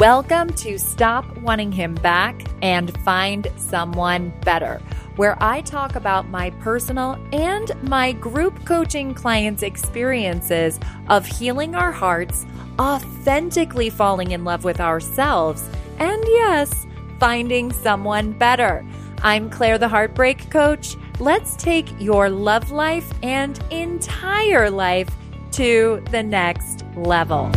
Welcome to Stop Wanting Him Back and Find Someone Better, where I talk about my personal and my group coaching clients' experiences of healing our hearts, authentically falling in love with ourselves, and yes, finding someone better. I'm Claire, the Heartbreak Coach. Let's take your love life and entire life to the next level.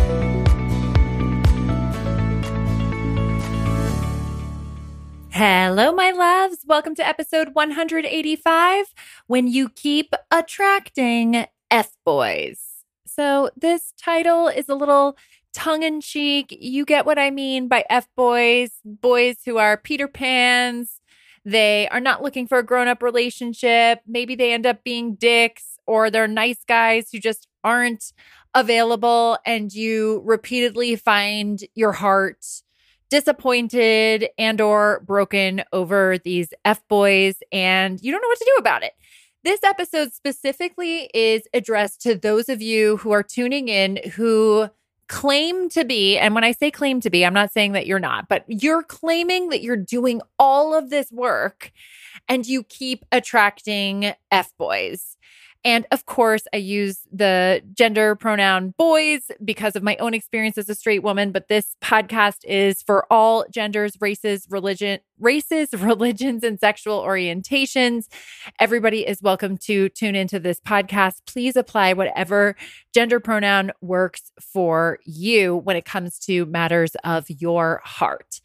Hello, my loves. Welcome to episode 185 When You Keep Attracting F Boys. So, this title is a little tongue in cheek. You get what I mean by F boys, boys who are Peter Pans. They are not looking for a grown up relationship. Maybe they end up being dicks or they're nice guys who just aren't available. And you repeatedly find your heart disappointed and or broken over these F boys and you don't know what to do about it. This episode specifically is addressed to those of you who are tuning in who claim to be, and when I say claim to be, I'm not saying that you're not, but you're claiming that you're doing all of this work and you keep attracting F boys. And of course, I use the gender pronoun boys because of my own experience as a straight woman, but this podcast is for all genders, races, religion, races, religions, and sexual orientations. Everybody is welcome to tune into this podcast. Please apply whatever gender pronoun works for you when it comes to matters of your heart.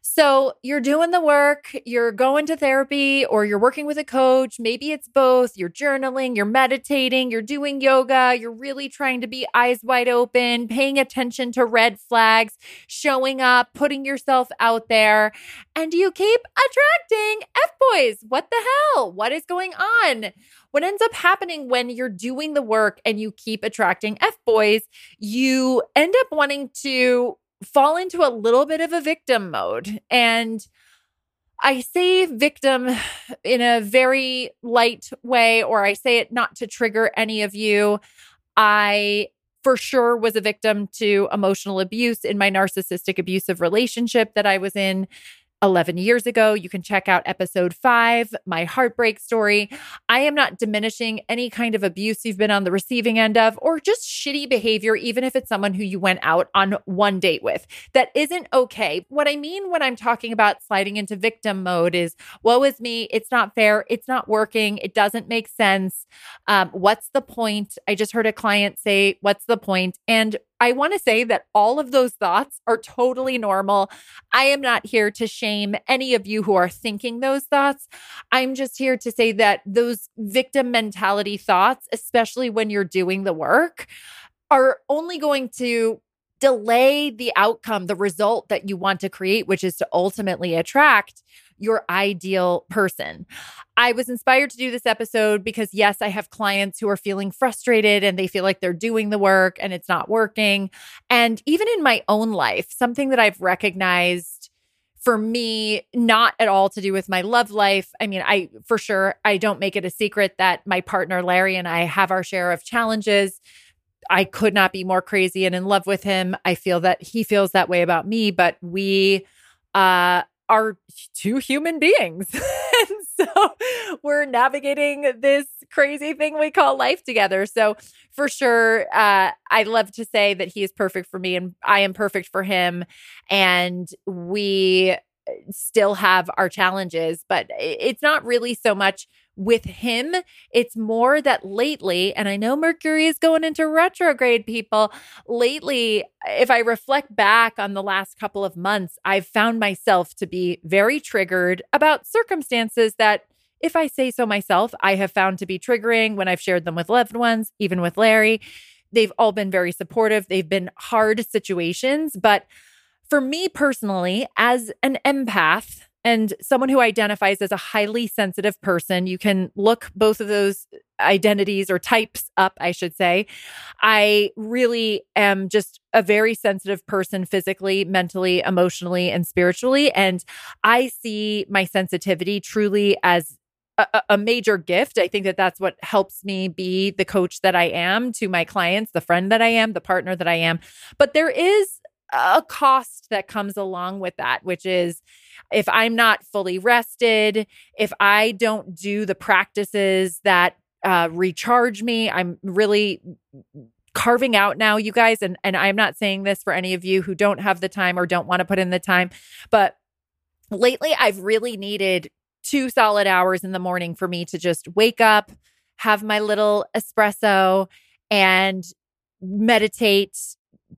So you're doing the work, you're going to therapy, or you're working with a coach. Maybe it's both. You're journaling, you're meditating, you're doing yoga, you're really trying to be eyes wide open, paying attention to red flags, showing up, putting yourself out there, and you keep attracting F boys. What the hell? What is going on? What ends up happening when you're doing the work and you keep attracting F boys, you end up wanting to fall into a little bit of a victim mode. And I say victim in a very light way, or I say it not to trigger any of you. I for sure was a victim to emotional abuse in my narcissistic abusive relationship that I was in 11 years ago. You can check out episode five, my heartbreak story. I am not diminishing any kind of abuse you've been on the receiving end of or just shitty behavior, even if it's someone who you went out on one date with. That isn't okay. What I mean when I'm talking about sliding into victim mode is woe is me. It's not fair. It's not working. It doesn't make sense. Um, what's the point? I just heard a client say, What's the point? And I want to say that all of those thoughts are totally normal. I am not here to shame any of you who are thinking those thoughts. I'm just here to say that those victim mentality thoughts, especially when you're doing the work, are only going to delay the outcome, the result that you want to create, which is to ultimately attract your ideal person. I was inspired to do this episode because, yes, I have clients who are feeling frustrated and they feel like they're doing the work and it's not working. And even in my own life, something that I've recognized for me, not at all to do with my love life. I mean, I for sure, I don't make it a secret that my partner, Larry, and I have our share of challenges. I could not be more crazy and in love with him. I feel that he feels that way about me, but we uh are two human beings. and so we're navigating this crazy thing we call life together. So for sure, uh, I love to say that he is perfect for me and I am perfect for him. And we still have our challenges, but it's not really so much with him. It's more that lately, and I know Mercury is going into retrograde, people. Lately, if I reflect back on the last couple of months, I've found myself to be very triggered about circumstances that, if I say so myself, I have found to be triggering when I've shared them with loved ones, even with Larry. They've all been very supportive. They've been hard situations, but for me personally, as an empath and someone who identifies as a highly sensitive person, you can look both of those identities or types up, I should say. I really am just a very sensitive person physically, mentally, emotionally, and spiritually. And I see my sensitivity truly as a, a, major gift. I think that that's what helps me be the coach that I am to my clients, the friend that I am, the partner that I am. But there is a cost that comes along with that, which is if I'm not fully rested, if I don't do the practices that uh, recharge me, I'm really carving out now you guys and and I'm not saying this for any of you who don't have the time or don't want to put in the time but lately I've really needed two solid hours in the morning for me to just wake up, have my little espresso, and meditate,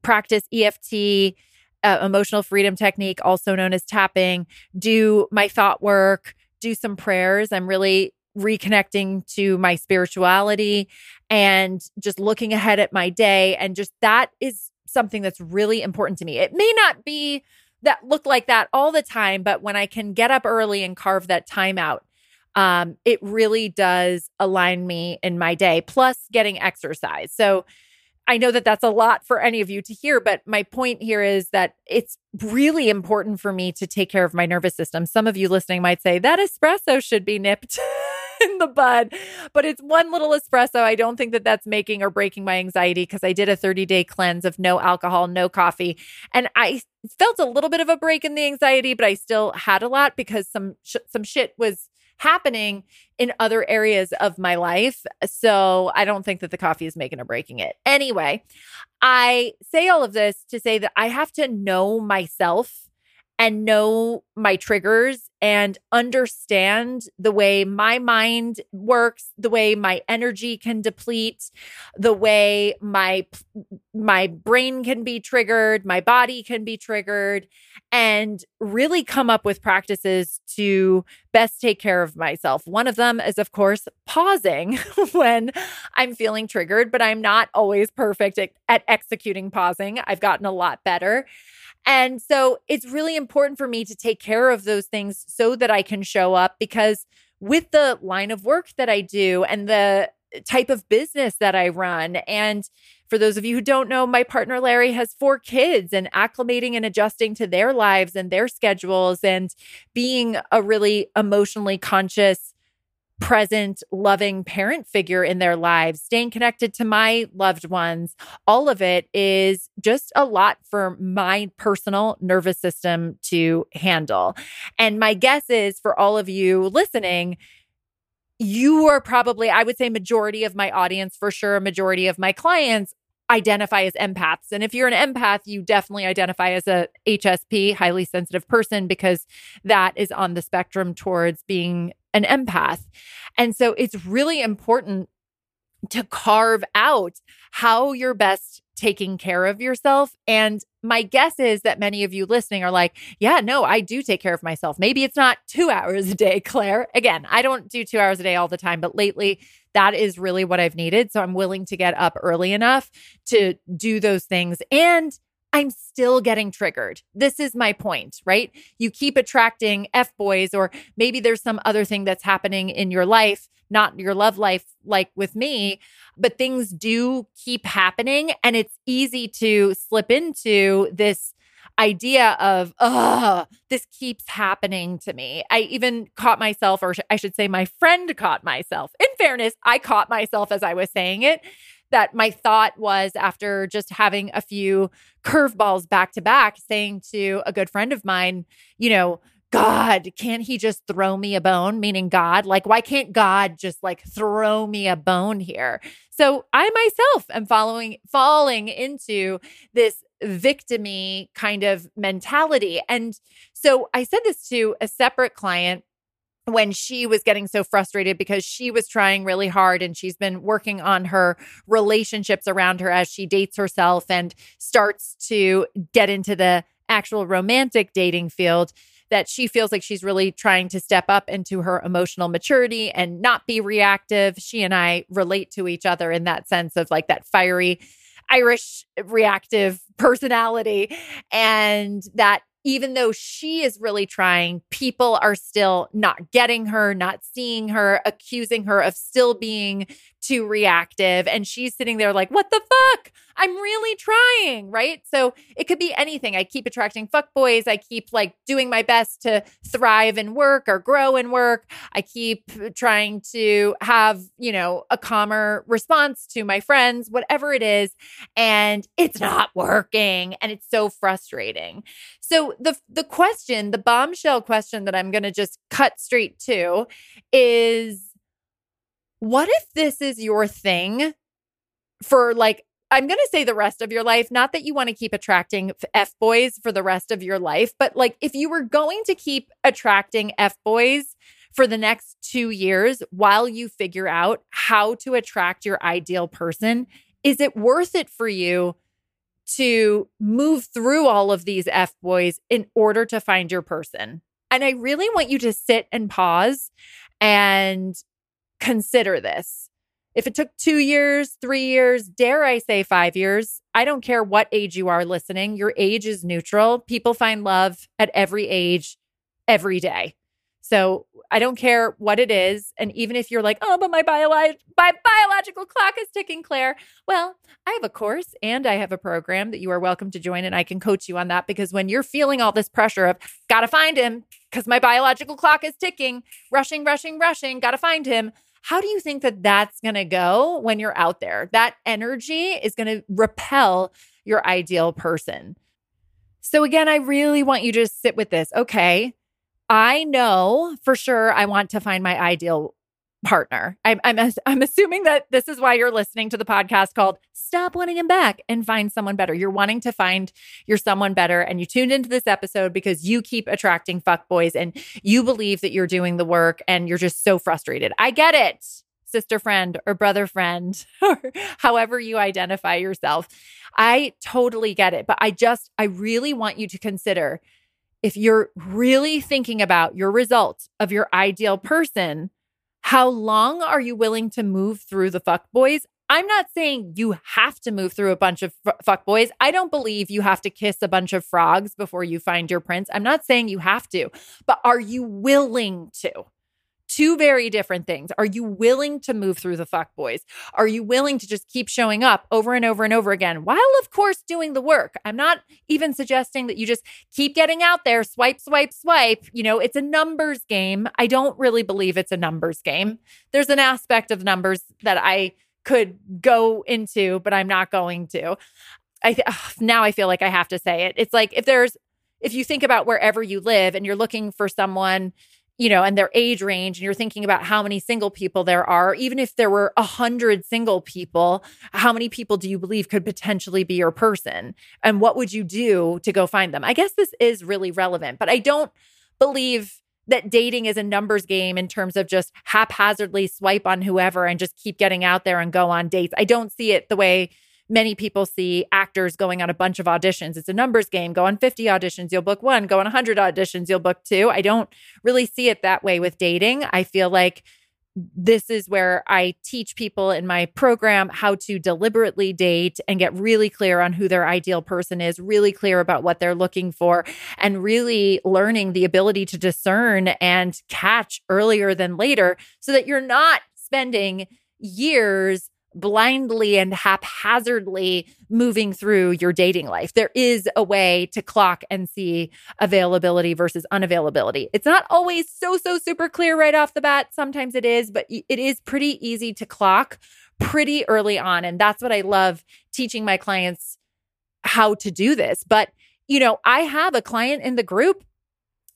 practice EFT, uh, emotional freedom technique, also known as tapping, do my thought work, do some prayers. I'm really reconnecting to my spirituality and just looking ahead at my day. And just that is something that's really important to me. It may not be that look like that all the time, but when I can get up early and carve that time out, um, it really does align me in my day, plus getting exercise. So I know that that's a lot for any of you to hear, but my point here is that it's really important for me to take care of my nervous system. Some of you listening might say that espresso should be nipped. in the bud. But it's one little espresso. I don't think that that's making or breaking my anxiety because I did a 30 day cleanse of no alcohol, no coffee. And I felt a little bit of a break in the anxiety, but I still had a lot because some sh- some shit was happening in other areas of my life. So I don't think that the coffee is making or breaking it. Anyway, I say all of this to say that I have to know myself and know my triggers and understand the way my mind works the way my energy can deplete the way my my brain can be triggered my body can be triggered and really come up with practices to best take care of myself. One of them is of course pausing when i'm feeling triggered but i'm not always perfect at, at executing pausing. I've gotten a lot better and so it's really important for me to take care of those things so that I can show up because with the line of work that I do and the type of business that I run, and for those of you who don't know, my partner Larry has four kids and acclimating and adjusting to their lives and their schedules and being a really emotionally conscious present, loving parent figure in their lives, staying connected to my loved ones. All of it is just a lot for my personal nervous system to handle. And my guess is for all of you listening, you are probably, I would say, majority of my audience, for sure, majority of my clients identify as empaths. And if you're an empath, you definitely identify as a HSP, highly sensitive person, because that is on the spectrum towards being an empath. And so it's really important to carve out how you're best taking care of yourself. And my guess is that many of you listening are like, yeah, no, I do take care of myself. Maybe it's not two hours a day, Claire. Again, I don't do two hours a day all the time, but lately that is really what I've needed. So I'm willing to get up early enough to do those things. And I'm still getting triggered. This is my point, right? You keep attracting F boys, or maybe there's some other thing that's happening in your life, not your love life, like with me, but things do keep happening. And it's easy to slip into this idea of, oh, this keeps happening to me. I even caught myself, or I should say, my friend caught myself. In fairness, I caught myself as I was saying it that my thought was after just having a few curveballs back to back, saying to a good friend of mine, you know, God, can't he just throw me a bone? Meaning God, like, why can't God just like throw me a bone here? So I myself am following, falling into this victimy kind of mentality. And so I said this to a separate client when she was getting so frustrated because she was trying really hard and she's been working on her relationships around her as she dates herself and starts to get into the actual romantic dating field that she feels like she's really trying to step up into her emotional maturity and not be reactive. She and I relate to each other in that sense of like that fiery Irish reactive personality and that even though she is really trying, people are still not getting her, not seeing her, accusing her of still being too reactive. And she's sitting there like, what the fuck? I'm really trying, right? So it could be anything. I keep attracting fuck boys. I keep like doing my best to thrive in work or grow in work. I keep trying to have, you know, a calmer response to my friends, whatever it is. And it's not working. And it's so frustrating. So the the question, the bombshell question that I'm going to just cut straight to is what if this is your thing for like I'm going to say the rest of your life, not that you want to keep attracting F boys for the rest of your life, but like if you were going to keep attracting F boys for the next 2 years while you figure out how to attract your ideal person, is it worth it for you to move through all of these F boys in order to find your person? And I really want you to sit and pause and consider this. If it took two years, three years, dare I say five years, I don't care what age you are listening, your age is neutral. People find love at every age, every day. So I don't care what it is. And even if you're like, oh, but my, my biological clock is ticking, Claire. Well, I have a course and I have a program that you are welcome to join, and I can coach you on that because when you're feeling all this pressure of, gotta find him because my biological clock is ticking, rushing, rushing, rushing, gotta find him. How do you think that that's going to go when you're out there? That energy is going to repel your ideal person. So, again, I really want you to sit with this. Okay, I know for sure I want to find my ideal partner. I'm, I'm, I'm assuming that this is why you're listening to the podcast called Stop Wanting Him Back and Find Someone Better. You're wanting to find your someone better. And you tuned into this episode because you keep attracting fuck boys and you believe that you're doing the work and you're just so frustrated. I get it, sister friend or brother friend, or however you identify yourself. I totally get it. But I just, I really want you to consider if you're really thinking about your results of your ideal person how long are you willing to move through the fuck boys? I'm not saying you have to move through a bunch of f- fuck boys. I don't believe you have to kiss a bunch of frogs before you find your prince. I'm not saying you have to, but are you willing to? Two very different things. Are you willing to move through the fuck boys? Are you willing to just keep showing up over and over and over again while, of course, doing the work? I'm not even suggesting that you just keep getting out there, swipe, swipe, swipe. You know, it's a numbers game. I don't really believe it's a numbers game. There's an aspect of numbers that I could go into, but I'm not going to. I ugh, now I feel like I have to say it. It's like if there's if you think about wherever you live and you're looking for someone you know, and their age range, and you're thinking about how many single people there are, even if there were a hundred single people, how many people do you believe could potentially be your person? And what would you do to go find them? I guess this is really relevant, but I don't believe that dating is a numbers game in terms of just haphazardly swipe on whoever and just keep getting out there and go on dates. I don't see it the way many people see actors going on a bunch of auditions. It's a numbers game. Go on 50 auditions, you'll book one. Go on 100 auditions, you'll book two. I don't really see it that way with dating. I feel like this is where I teach people in my program how to deliberately date and get really clear on who their ideal person is, really clear about what they're looking for, and really learning the ability to discern and catch earlier than later so that you're not spending years blindly and haphazardly moving through your dating life. There is a way to clock and see availability versus unavailability. It's not always so, so super clear right off the bat. Sometimes it is, but it is pretty easy to clock pretty early on. And that's what I love teaching my clients how to do this. But, you know, I have a client in the group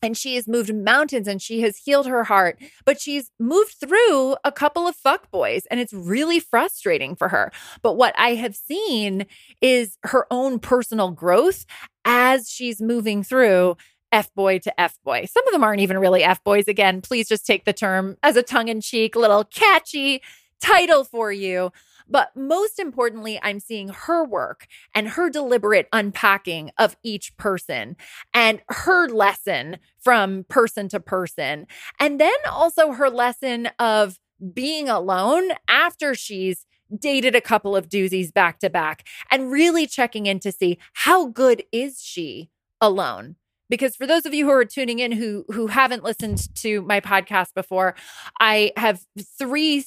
and she has moved mountains and she has healed her heart, but she's moved through a couple of fuck boys and it's really frustrating for her. But what I have seen is her own personal growth as she's moving through F boy to F boy. Some of them aren't even really F boys. Again, please just take the term as a tongue in cheek, little catchy title for you. But most importantly, I'm seeing her work and her deliberate unpacking of each person and her lesson from person to person. And then also her lesson of being alone after she's dated a couple of doozies back to back and really checking in to see how good is she alone because for those of you who are tuning in who who haven't listened to my podcast before i have three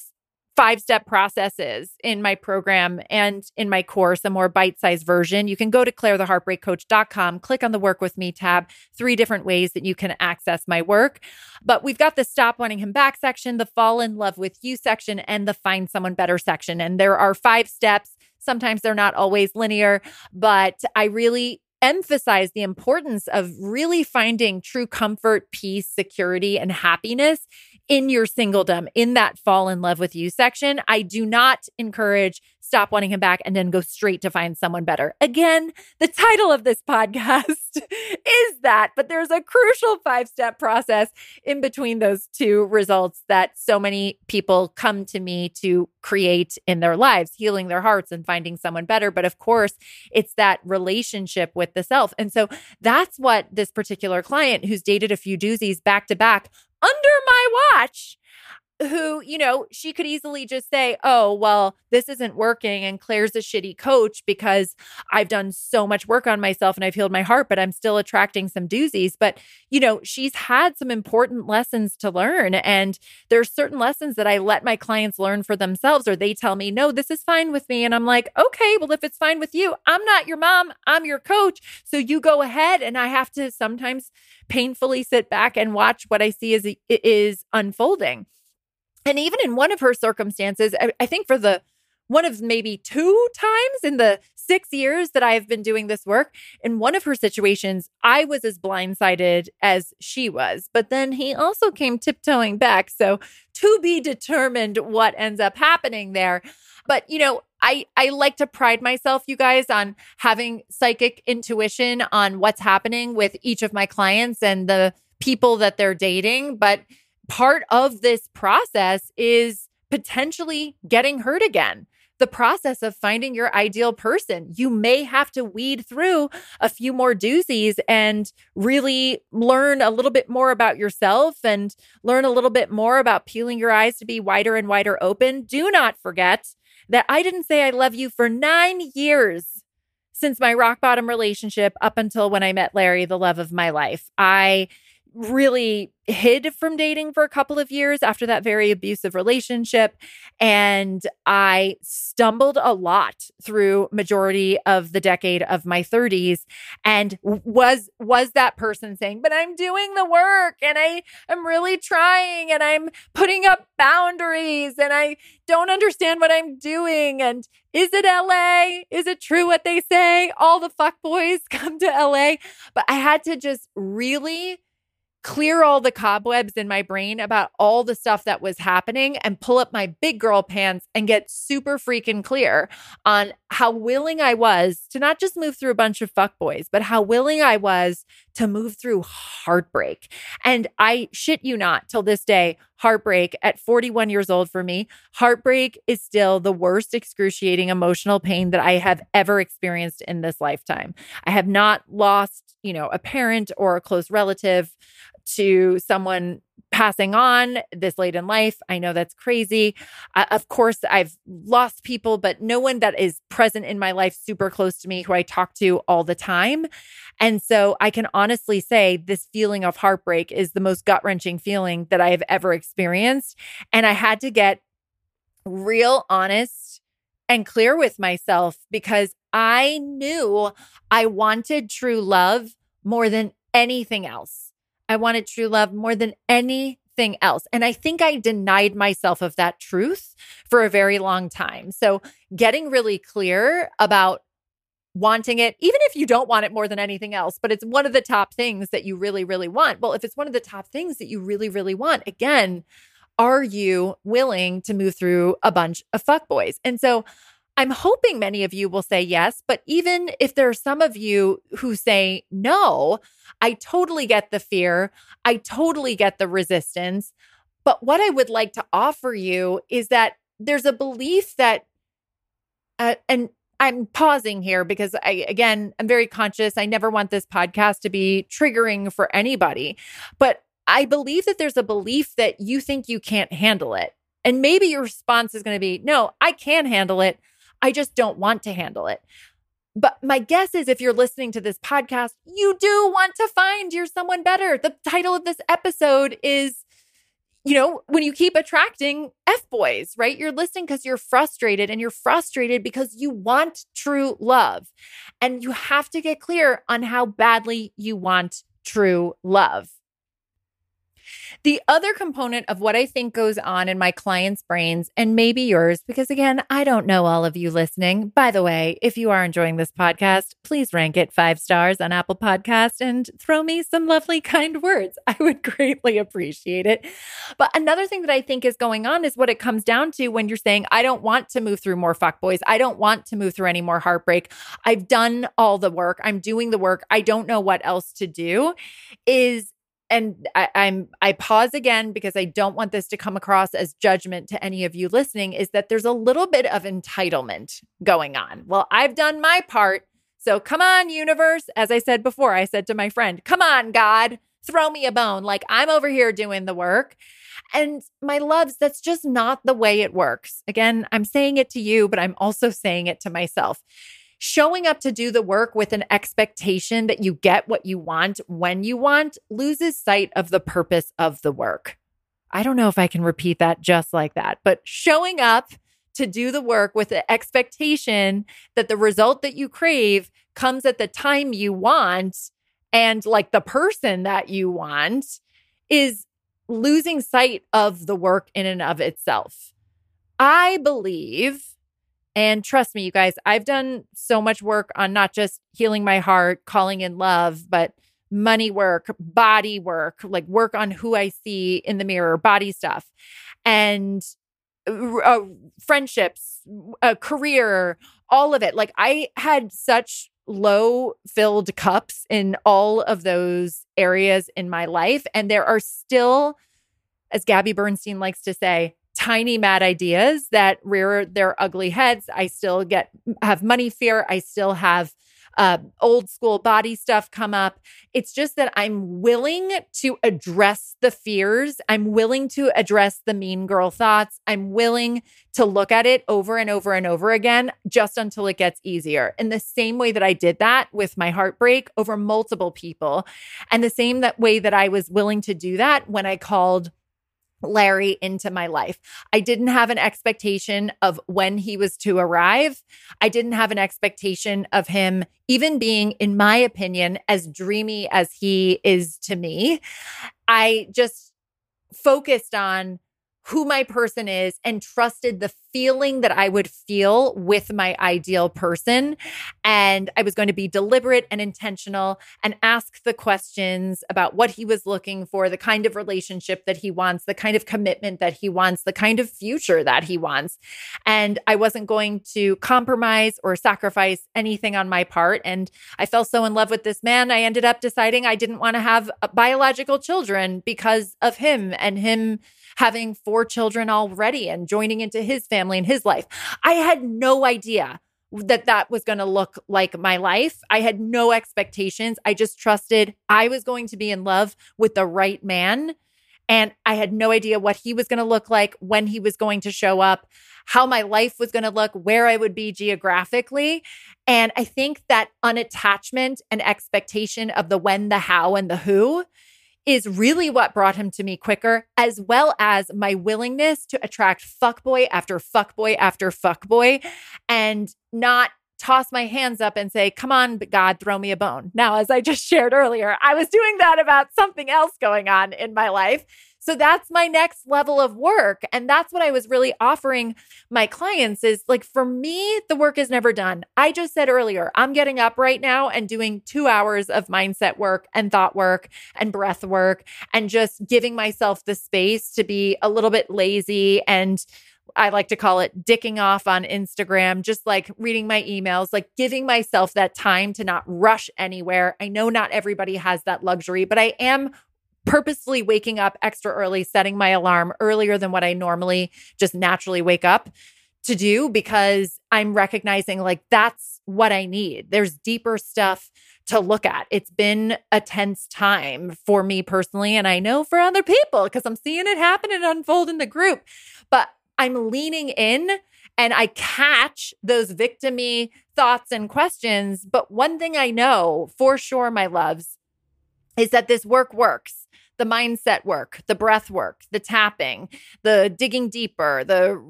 five step processes in my program and in my course, a more bite sized version. You can go to clairetheheartbreakcoach.com, click on the work with me tab, three different ways that you can access my work. But we've got the stop wanting him back section, the fall in love with you section, and the find someone better section. And there are five steps. Sometimes they're not always linear, but I really emphasize the importance of really finding true comfort, peace, security, and happiness in your singledom, in that fall in love with you section. I do not encourage stop wanting him back and then go straight to find someone better. Again, the title of this podcast is that, but there's a crucial five step process in between those two results that so many people come to me to create in their lives, healing their hearts and finding someone better. But of course, it's that relationship with the self. And so that's what this particular client who's dated a few doozies back to back under my watch who, you know, she could easily just say, oh, well, this isn't working. And Claire's a shitty coach because I've done so much work on myself and I've healed my heart, but I'm still attracting some doozies. But, you know, she's had some important lessons to learn. And there's certain lessons that I let my clients learn for themselves, or they tell me, no, this is fine with me. And I'm like, okay, well, if it's fine with you, I'm not your mom, I'm your coach. So you go ahead. And I have to sometimes painfully sit back and watch what I see it is unfolding. And even in one of her circumstances, I, I think for the one of maybe two times in the six years that I have been doing this work, in one of her situations, I was as blindsided as she was. But then he also came tiptoeing back. So to be determined what ends up happening there. But, you know, I, I like to pride myself, you guys, on having psychic intuition on what's happening with each of my clients and the people that they're dating. But part of this process is potentially getting hurt again. The process of finding your ideal person. You may have to weed through a few more doozies and really learn a little bit more about yourself and learn a little bit more about peeling your eyes to be wider and wider open. Do not forget that I didn't say I love you for nine years since my rock bottom relationship up until when I met Larry, the love of my life. I really hid from dating for a couple of years after that very abusive relationship and i stumbled a lot through majority of the decade of my 30s and was was that person saying but i'm doing the work and i am really trying and i'm putting up boundaries and i don't understand what i'm doing and is it la is it true what they say? All the fuck boys come to la but i had to just really clear all the cobwebs in my brain about all the stuff that was happening and pull up my big girl pants and get super freaking clear on how willing I was to not just move through a bunch of fuckboys, but how willing I was to move through heartbreak. And I shit you not, till this day, heartbreak at 41 years old for me, heartbreak is still the worst excruciating emotional pain that I have ever experienced in this lifetime. I have not lost, you know, a parent or a close relative to someone passing on this late in life. I know that's crazy. Uh, of course, I've lost people, but no one that is present in my life super close to me who I talk to all the time. And so I can honestly say this feeling of heartbreak is the most gut wrenching feeling that I have ever experienced. And I had to get real honest and clear with myself because I knew I wanted true love more than anything else. I wanted true love more than anything else. And I think I denied myself of that truth for a very long time. So, getting really clear about wanting it, even if you don't want it more than anything else, but it's one of the top things that you really, really want. Well, if it's one of the top things that you really, really want, again, are you willing to move through a bunch of fuckboys? And so I'm hoping many of you will say yes, but even if there are some of you who say no, I totally get the fear. I totally get the resistance. But what I would like to offer you is that there's a belief that, uh, and I'm pausing here because I, again, I'm very conscious. I never want this podcast to be triggering for anybody, but I believe that there's a belief that you think you can't handle it. And maybe your response is going to be, no, I can handle it. I just don't want to handle it. But my guess is if you're listening to this podcast, you do want to find you're someone better. The title of this episode is you know, when you keep attracting F boys, right? You're listening because you're frustrated and you're frustrated because you want true love. And you have to get clear on how badly you want true love. The other component of what I think goes on in my clients' brains, and maybe yours, because again, I don't know all of you listening. By the way, if you are enjoying this podcast, please rank it five stars on Apple Podcast and throw me some lovely, kind words. I would greatly appreciate it. But another thing that I think is going on is what it comes down to when you're saying, I don't want to move through more fuckboys. I don't want to move through any more heartbreak. I've done all the work. I'm doing the work. I don't know what else to do. Is and I, I'm I pause again because I don't want this to come across as judgment to any of you listening, is that there's a little bit of entitlement going on. Well, I've done my part. So come on, universe. As I said before, I said to my friend, come on, God, throw me a bone. Like I'm over here doing the work. And my loves, that's just not the way it works. Again, I'm saying it to you, but I'm also saying it to myself showing up to do the work with an expectation that you get what you want when you want loses sight of the purpose of the work. I don't know if I can repeat that just like that, but showing up to do the work with the expectation that the result that you crave comes at the time you want and like the person that you want is losing sight of the work in and of itself. I believe and trust me, you guys, I've done so much work on not just healing my heart, calling in love, but money work, body work, like work on who I see in the mirror, body stuff, and uh, friendships, a career, all of it. Like I had such low filled cups in all of those areas in my life. And there are still, as Gabby Bernstein likes to say, tiny mad ideas that rear their ugly heads. I still get have money fear. I still have uh, old school body stuff come up. It's just that I'm willing to address the fears. I'm willing to address the mean girl thoughts. I'm willing to look at it over and over and over again just until it gets easier. In the same way that I did that with my heartbreak over multiple people, and the same that way that I was willing to do that when I called Larry into my life. I didn't have an expectation of when he was to arrive. I didn't have an expectation of him even being, in my opinion, as dreamy as he is to me. I just focused on who my person is and trusted the feeling that I would feel with my ideal person. And I was going to be deliberate and intentional and ask the questions about what he was looking for, the kind of relationship that he wants, the kind of commitment that he wants, the kind of future that he wants. And I wasn't going to compromise or sacrifice anything on my part. And I fell so in love with this man, I ended up deciding I didn't want to have biological children because of him and him having four children already and joining into his family and his life. I had no idea that that was going to look like my life. I had no expectations. I just trusted I was going to be in love with the right man. And I had no idea what he was going to look like, when he was going to show up, how my life was going to look, where I would be geographically. And I think that unattachment and expectation of the when, the how, and the who is really what brought him to me quicker, as well as my willingness to attract fuckboy after fuckboy after fuckboy and not toss my hands up and say, Come on, God, throw me a bone. Now, as I just shared earlier, I was doing that about something else going on in my life. So that's my next level of work. And that's what I was really offering my clients is like, for me, the work is never done. I just said earlier, I'm getting up right now and doing two hours of mindset work and thought work and breath work and just giving myself the space to be a little bit lazy and I like to call it dicking off on Instagram, just like reading my emails, like giving myself that time to not rush anywhere. I know not everybody has that luxury, but I am purposely waking up extra early, setting my alarm earlier than what I normally just naturally wake up to do because I'm recognizing like that's what I need. There's deeper stuff to look at. It's been a tense time for me personally, and I know for other people because I'm seeing it happen and unfold in the group. But I'm leaning in and I catch those victimy thoughts and questions. But one thing I know for sure, my loves, is that this work works the mindset work, the breath work, the tapping, the digging deeper, the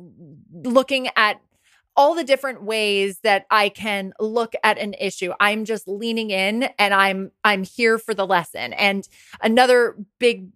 looking at all the different ways that I can look at an issue. I'm just leaning in and I'm I'm here for the lesson. And another big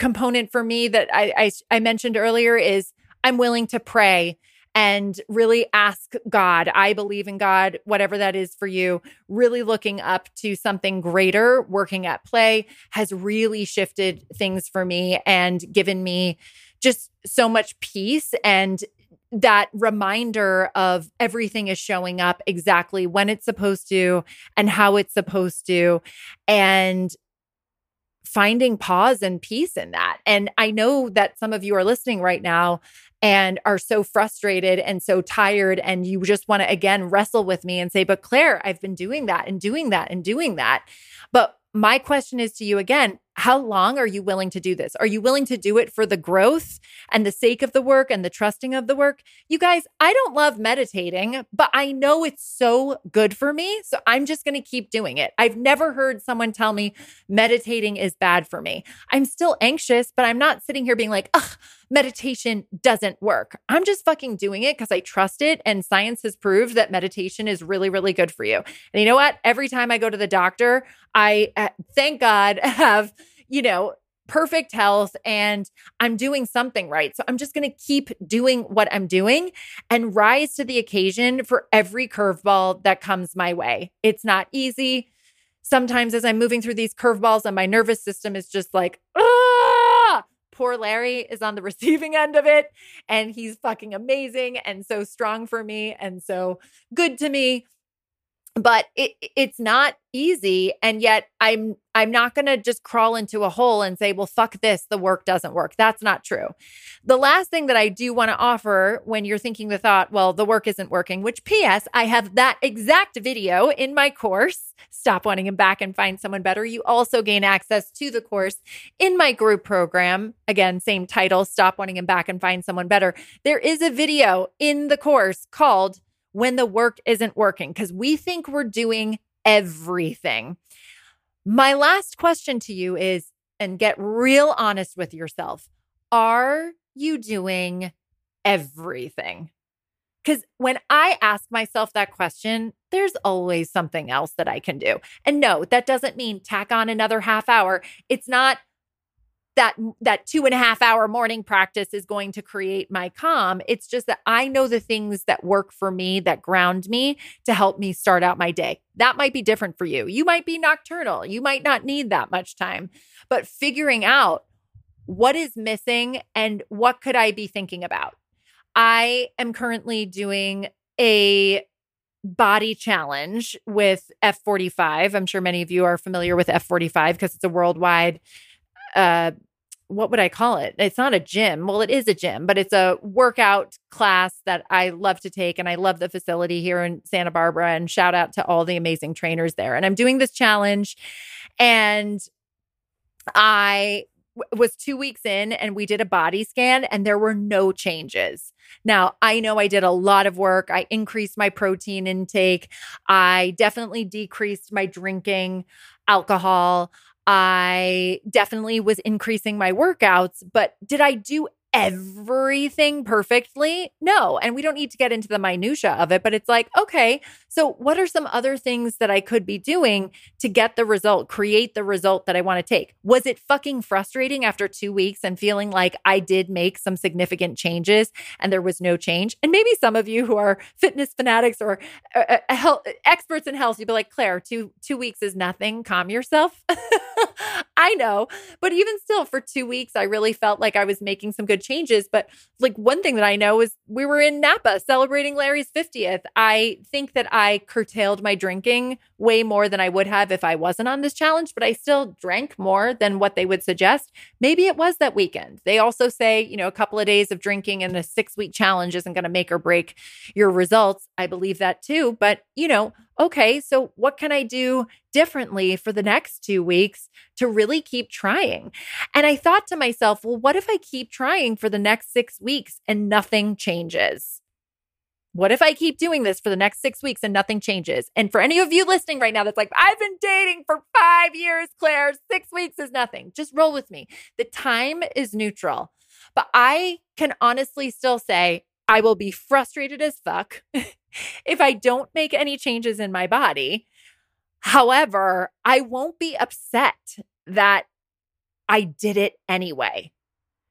component for me that I, I, I mentioned earlier is I'm willing to pray and really ask God. I believe in God, whatever that is for you. Really looking up to something greater, working at play has really shifted things for me and given me just so much peace and that reminder of everything is showing up exactly when it's supposed to and how it's supposed to. And finding pause and peace in that. And I know that some of you are listening right now and are so frustrated and so tired and you just want to again wrestle with me and say but Claire I've been doing that and doing that and doing that. But my question is to you again how long are you willing to do this? Are you willing to do it for the growth and the sake of the work and the trusting of the work? You guys, I don't love meditating, but I know it's so good for me. So I'm just going to keep doing it. I've never heard someone tell me meditating is bad for me. I'm still anxious, but I'm not sitting here being like, ugh, meditation doesn't work. I'm just fucking doing it because I trust it. And science has proved that meditation is really, really good for you. And you know what? Every time I go to the doctor, I, uh, thank God, have you know, perfect health and I'm doing something right. So I'm just going to keep doing what I'm doing and rise to the occasion for every curveball that comes my way. It's not easy. Sometimes as I'm moving through these curveballs and my nervous system is just like, ah, poor Larry is on the receiving end of it and he's fucking amazing and so strong for me and so good to me but it, it's not easy and yet i'm i'm not going to just crawl into a hole and say well fuck this the work doesn't work. That's not true. The last thing that i do want to offer when you're thinking the thought well the work isn't working which ps i have that exact video in my course stop wanting him back and find someone better. You also gain access to the course in my group program. Again same title stop wanting him back and find someone better. There is a video in the course called when the work isn't working because we think we're doing everything. My last question to you is and get real honest with yourself. Are you doing everything? Because when I ask myself that question, there's always something else that I can do. And no, that doesn't mean tack on another half hour. It's not that that two and a half hour morning practice is going to create my calm. It's just that i know the things that work for me that ground me to help me start out my day. That might be different for you. You might be nocturnal. You might not need that much time. But figuring out what is missing and what could i be thinking about? I am currently doing a body challenge with F45. I'm sure many of you are familiar with F45 because it's a worldwide uh, what would I call it? It's not a gym. Well, it is a gym, but it's a workout class that I love to take. And I love the facility here in Santa Barbara. And shout out to all the amazing trainers there. And I'm doing this challenge. And I w- was two weeks in and we did a body scan and there were no changes. Now, I know I did a lot of work. I increased my protein intake. I definitely decreased my drinking alcohol. I definitely was increasing my workouts, but did I do everything perfectly? No. And we don't need to get into the minutia of it, but it's like, okay, so what are some other things that I could be doing to get the result, create the result that I want to take? Was it fucking frustrating after 2 weeks and feeling like I did make some significant changes and there was no change? And maybe some of you who are fitness fanatics or uh, uh health, experts in health, you'd be like, "Claire, 2 2 weeks is nothing. Calm yourself." I know, but even still for 2 weeks I really felt like I was making some good changes. But like one thing that I know is we were in Napa celebrating Larry's 50th. I think that I curtailed my drinking way more than I would have if I wasn't on this challenge, but I still drank more than what they would suggest. Maybe it was that weekend. They also say, you know, a couple of days of drinking in a six week challenge isn't going to make or break your results. I believe that too. But, you know, okay, so what can I do differently for the next two weeks to really keep trying? And I thought to myself, well, what if I keep trying for the next six weeks and nothing changes? What if I keep doing this for the next six weeks and nothing changes? And for any of you listening right now that's like, I've been dating for five years, Claire. Six weeks is nothing. Just roll with me. The time is neutral. But I can honestly still say I will be frustrated as fuck if I don't make any changes in my body. However, I won't be upset that I did it anyway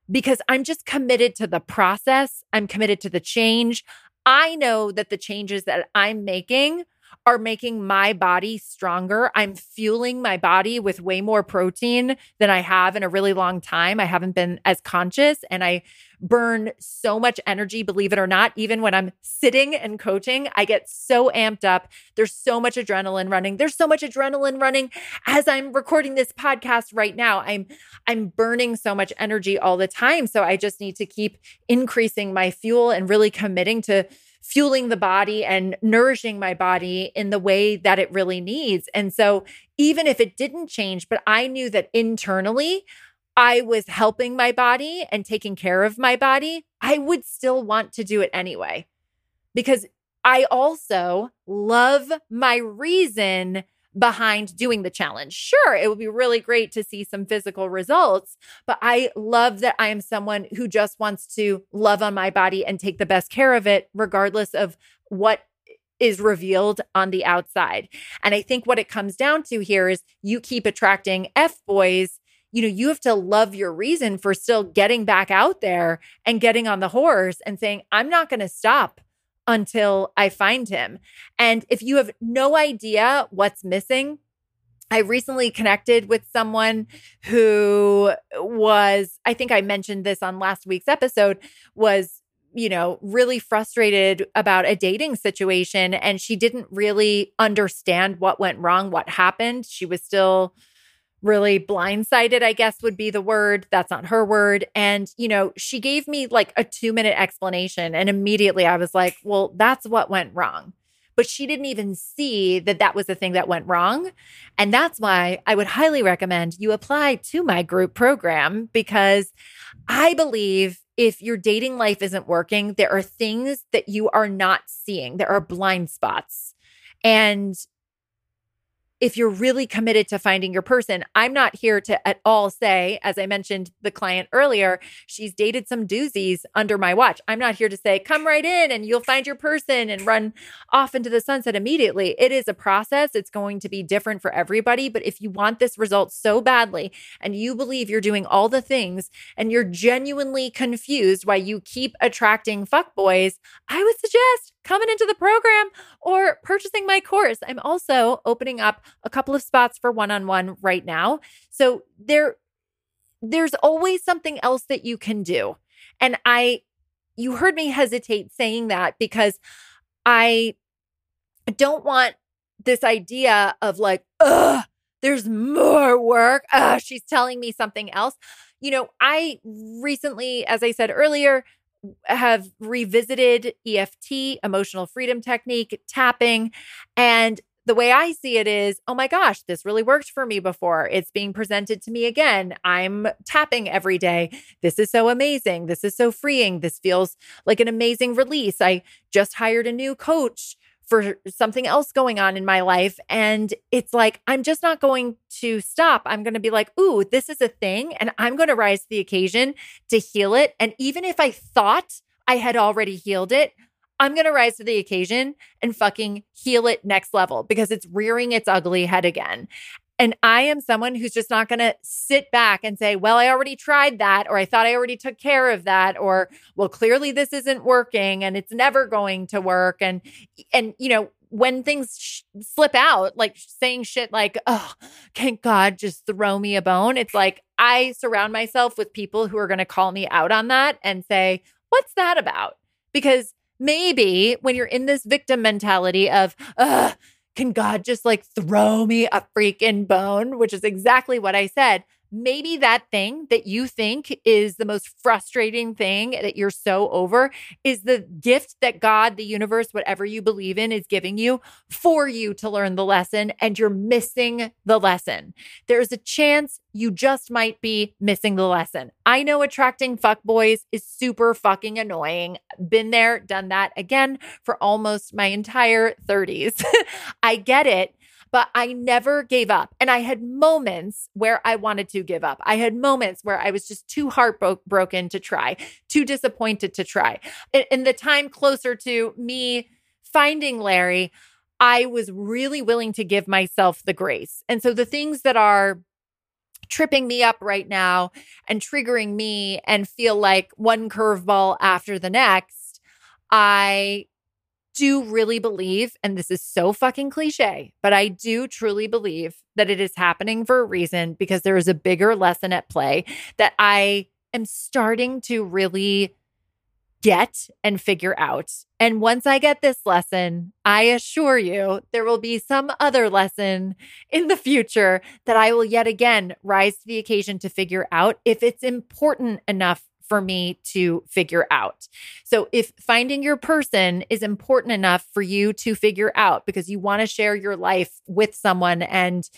because I'm just committed to the process. I'm committed to the change. I know that the changes that I'm making are making my body stronger. I'm fueling my body with way more protein than I have in a really long time. I haven't been as conscious and I burn so much energy, believe it or not. Even when I'm sitting and coaching, I get so amped up. There's so much adrenaline running. There's so much adrenaline running as I'm recording this podcast right now. I'm I'm burning so much energy all the time, so I just need to keep increasing my fuel and really committing to fueling the body and nourishing my body in the way that it really needs. And so, even if it didn't change, but I knew that internally I was helping my body and taking care of my body, I would still want to do it anyway. Because I also love my reason behind doing the challenge. Sure, it would be really great to see some physical results, but I love that I am someone who just wants to love on my body and take the best care of it, regardless of what is revealed on the outside. And I think what it comes down to here is you keep attracting F boys. You know, you have to love your reason for still getting back out there and getting on the horse and saying, I'm not going to stop until I find him. And if you have no idea what's missing, I recently connected with someone who was, I think I mentioned this on last week's episode, was, you know, really frustrated about a dating situation. And she didn't really understand what went wrong, what happened. She was still really blindsided, I guess would be the word. That's not her word. And, you know, she gave me like a two minute explanation. And immediately I was like, well, that's what went wrong. But she didn't even see that that was the thing that went wrong. And that's why I would highly recommend you apply to my group program because I believe if your dating life isn't working, there are things that you are not seeing, there are blind spots. And if you're really committed to finding your person, I'm not here to at all say, as I mentioned the client earlier, she's dated some doozies under my watch. I'm not here to say, come right in and you'll find your person and run off into the sunset immediately. It is a process. It's going to be different for everybody. But if you want this result so badly and you believe you're doing all the things and you're genuinely confused why you keep attracting fuckboys, I would suggest coming into the program or purchasing my course. I'm also opening up a couple of spots for one-on-one right now. So there there's always something else that you can do. And I you heard me hesitate saying that because I don't want this idea of like, ugh, there's more work. Ugh, she's telling me something else. You know, I recently, as I said earlier, have revisited EFT, emotional freedom technique, tapping, and the way I see it is, oh my gosh, this really worked for me before. It's being presented to me again. I'm tapping every day. This is so amazing. This is so freeing. This feels like an amazing release. I just hired a new coach for something else going on in my life. And it's like, I'm just not going to stop. I'm going to be like, ooh, this is a thing. And I'm going to rise to the occasion to heal it. And even if I thought I had already healed it, I'm going to rise to the occasion and fucking heal it next level because it's rearing its ugly head again. And I am someone who's just not going to sit back and say, well, I already tried that, or I thought I already took care of that, or, well, clearly this isn't working and it's never going to work. And, and, you know, when things sh- slip out, like saying shit like, oh, can God just throw me a bone? It's like I surround myself with people who are going to call me out on that and say, what's that about? Because maybe when you're in this victim mentality of, ugh, can God just like throw me a freaking bone? Which is exactly what I said maybe that thing that you think is the most frustrating thing that you're so over is the gift that God, the universe, whatever you believe in, is giving you for you to learn the lesson, and you're missing the lesson. There's a chance you just might be missing the lesson. I know attracting fuck boys is super fucking annoying. Been there, done that again for almost my entire 30s. I get it. But I never gave up. And I had moments where I wanted to give up. I had moments where I was just too heartbroken to try, too disappointed to try. In the time closer to me finding Larry, I was really willing to give myself the grace. And so the things that are tripping me up right now and triggering me and feel like one curveball after the next, I do really believe, and this is so fucking cliche, but I do truly believe that it is happening for a reason because there is a bigger lesson at play that I am starting to really get and figure out. And once I get this lesson, I assure you there will be some other lesson in the future that I will yet again rise to the occasion to figure out if it's important enough for me to figure out. So, if finding your person is important enough for you to figure out because you want to share your life with someone and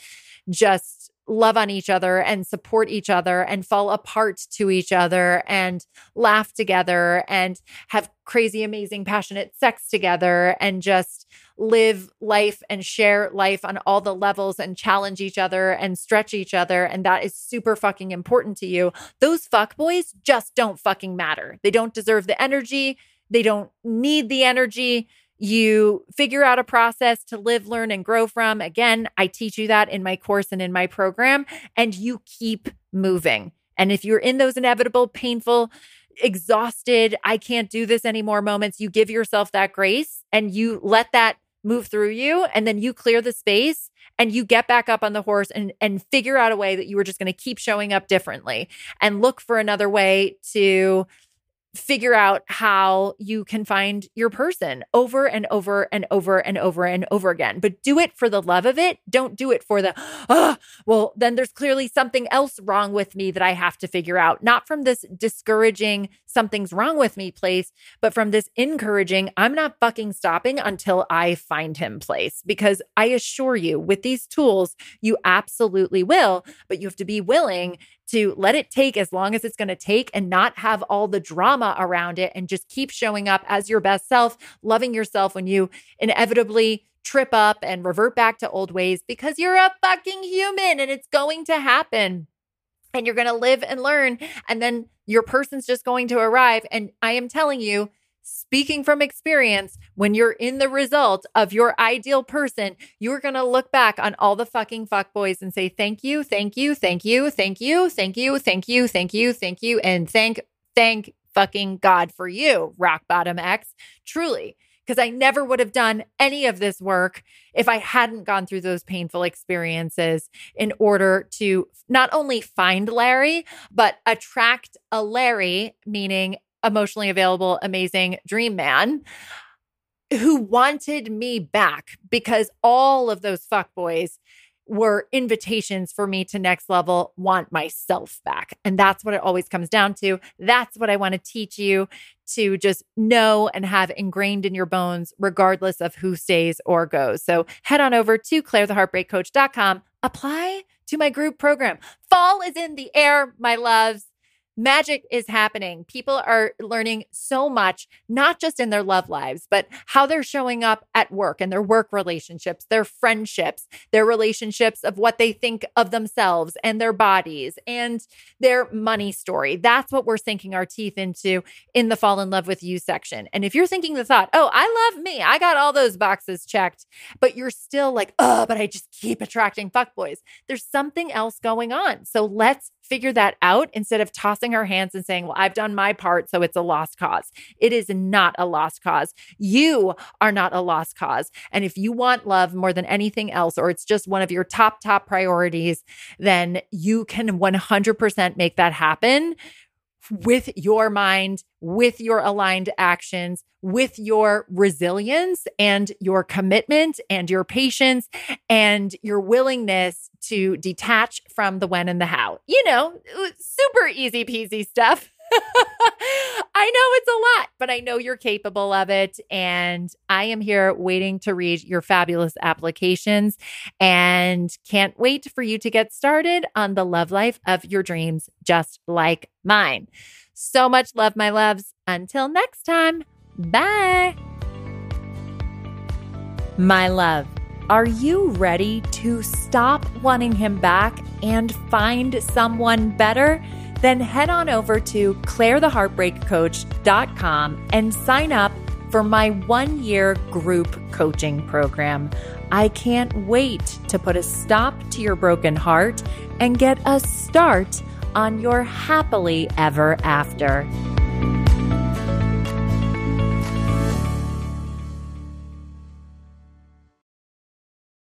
just love on each other and support each other and fall apart to each other and laugh together and have crazy, amazing, passionate sex together and just live life and share life on all the levels and challenge each other and stretch each other. And that is super fucking important to you. Those fuck boys just don't fucking matter. They don't deserve the energy. They don't need the energy you figure out a process to live, learn, and grow from. Again, I teach you that in my course and in my program, and you keep moving. And if you're in those inevitable, painful, exhausted, I can't do this anymore moments, you give yourself that grace and you let that move through you. And then you clear the space and you get back up on the horse and, and figure out a way that you were just going to keep showing up differently and look for another way to figure out how you can find your person over and over and over and over and over again. But do it for the love of it. Don't do it for the, oh, well, then there's clearly something else wrong with me that I have to figure out. Not from this discouraging, something's wrong with me place, but from this encouraging, I'm not fucking stopping until I find him place. Because I assure you, with these tools, you absolutely will, but you have to be willing to let it take as long as it's going to take and not have all the drama around it and just keep showing up as your best self, loving yourself when you inevitably trip up and revert back to old ways because you're a fucking human and it's going to happen. And you're going to live and learn. And then your person's just going to arrive. And I am telling you, speaking from experience, when you're in the result of your ideal person, you're going to look back on all the fucking fuck boys and say, thank you, thank you, thank you, thank you, thank you, thank you, thank you, thank you, and thank, thank fucking God for you, rock bottom X. Truly. Because I never would have done any of this work if I hadn't gone through those painful experiences in order to not only find Larry, but attract a Larry, meaning emotionally available, amazing dream man who wanted me back because all of those fuck boys were invitations for me to next level want myself back. And that's what it always comes down to. That's what I want to teach you to just know and have ingrained in your bones, regardless of who stays or goes. So head on over to clairetheheartbreakcoach.com, apply to my group program. Fall is in the air, my loves magic is happening. People are learning so much, not just in their love lives, but how they're showing up at work and their work relationships, their friendships, their relationships of what they think of themselves and their bodies and their money story. That's what we're sinking our teeth into in the fall in love with you section. And if you're thinking the thought, oh, I love me, I got all those boxes checked, but you're still like, oh, but I just keep attracting fuckboys, there's something else going on. So let's figure that out instead of tossing our hands and saying, Well, I've done my part, so it's a lost cause. It is not a lost cause. You are not a lost cause. And if you want love more than anything else, or it's just one of your top, top priorities, then you can 100% make that happen with your mind, with your aligned actions, with your resilience and your commitment and your patience and your willingness to detach from the when and the how. You know, super easy peasy stuff. I know it's a lot, but I know you're capable of it. And I am here waiting to read your fabulous applications and can't wait for you to get started on the love life of your dreams, just like mine. So much love, my loves. Until next time, bye. My love. Are you ready to stop wanting him back and find someone better? Then head on over to clairetheheartbreakcoach.com and sign up for my one year group coaching program. I can't wait to put a stop to your broken heart and get a start on your happily ever after.